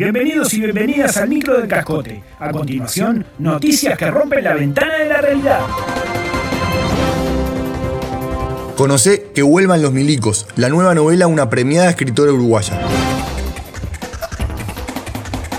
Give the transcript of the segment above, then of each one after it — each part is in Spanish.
Bienvenidos y bienvenidas al micro del cascote. A continuación, noticias que rompen la ventana de la realidad. Conoce Que vuelvan los milicos, la nueva novela una premiada escritora uruguaya.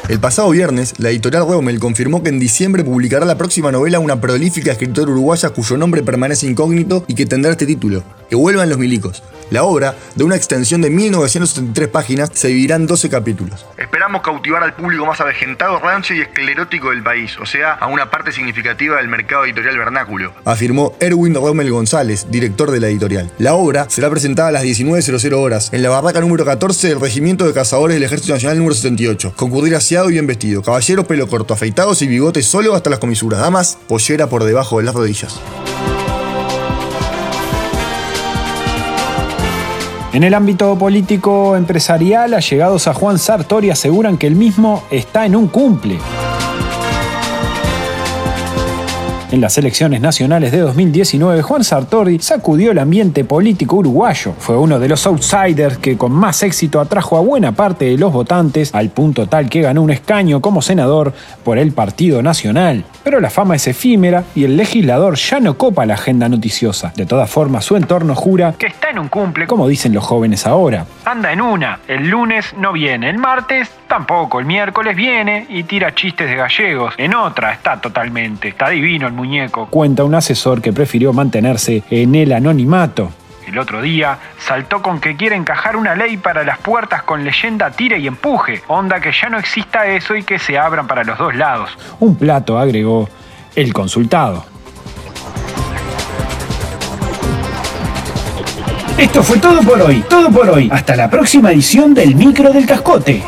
El pasado viernes, la editorial Reumel confirmó que en diciembre publicará la próxima novela una prolífica escritora uruguaya cuyo nombre permanece incógnito y que tendrá este título, Que vuelvan los milicos. La obra, de una extensión de 1973 páginas, se dividirá en 12 capítulos. Esperamos cautivar al público más avejentado, rancio y esclerótico del país, o sea, a una parte significativa del mercado editorial vernáculo, afirmó Erwin Rommel González, director de la editorial. La obra será presentada a las 19.00 horas en la barraca número 14 del Regimiento de Cazadores del Ejército Nacional número 78. Concurrir aseado y bien vestido, caballeros pelo corto, afeitados y bigotes solo hasta las comisuras, damas, pollera por debajo de las rodillas. En el ámbito político empresarial, allegados a Juan Sartori aseguran que el mismo está en un cumple. En las elecciones nacionales de 2019, Juan Sartori sacudió el ambiente político uruguayo. Fue uno de los outsiders que con más éxito atrajo a buena parte de los votantes, al punto tal que ganó un escaño como senador por el Partido Nacional. Pero la fama es efímera y el legislador ya no copa la agenda noticiosa. De todas formas, su entorno jura que está en un cumple, como dicen los jóvenes ahora. Anda en una, el lunes no viene, el martes tampoco, el miércoles viene y tira chistes de gallegos. En otra está totalmente, está divino el muñeco, cuenta un asesor que prefirió mantenerse en el anonimato. El otro día saltó con que quiere encajar una ley para las puertas con leyenda tire y empuje, onda que ya no exista eso y que se abran para los dos lados. Un plato, agregó el consultado. Esto fue todo por hoy, todo por hoy. Hasta la próxima edición del micro del cascote.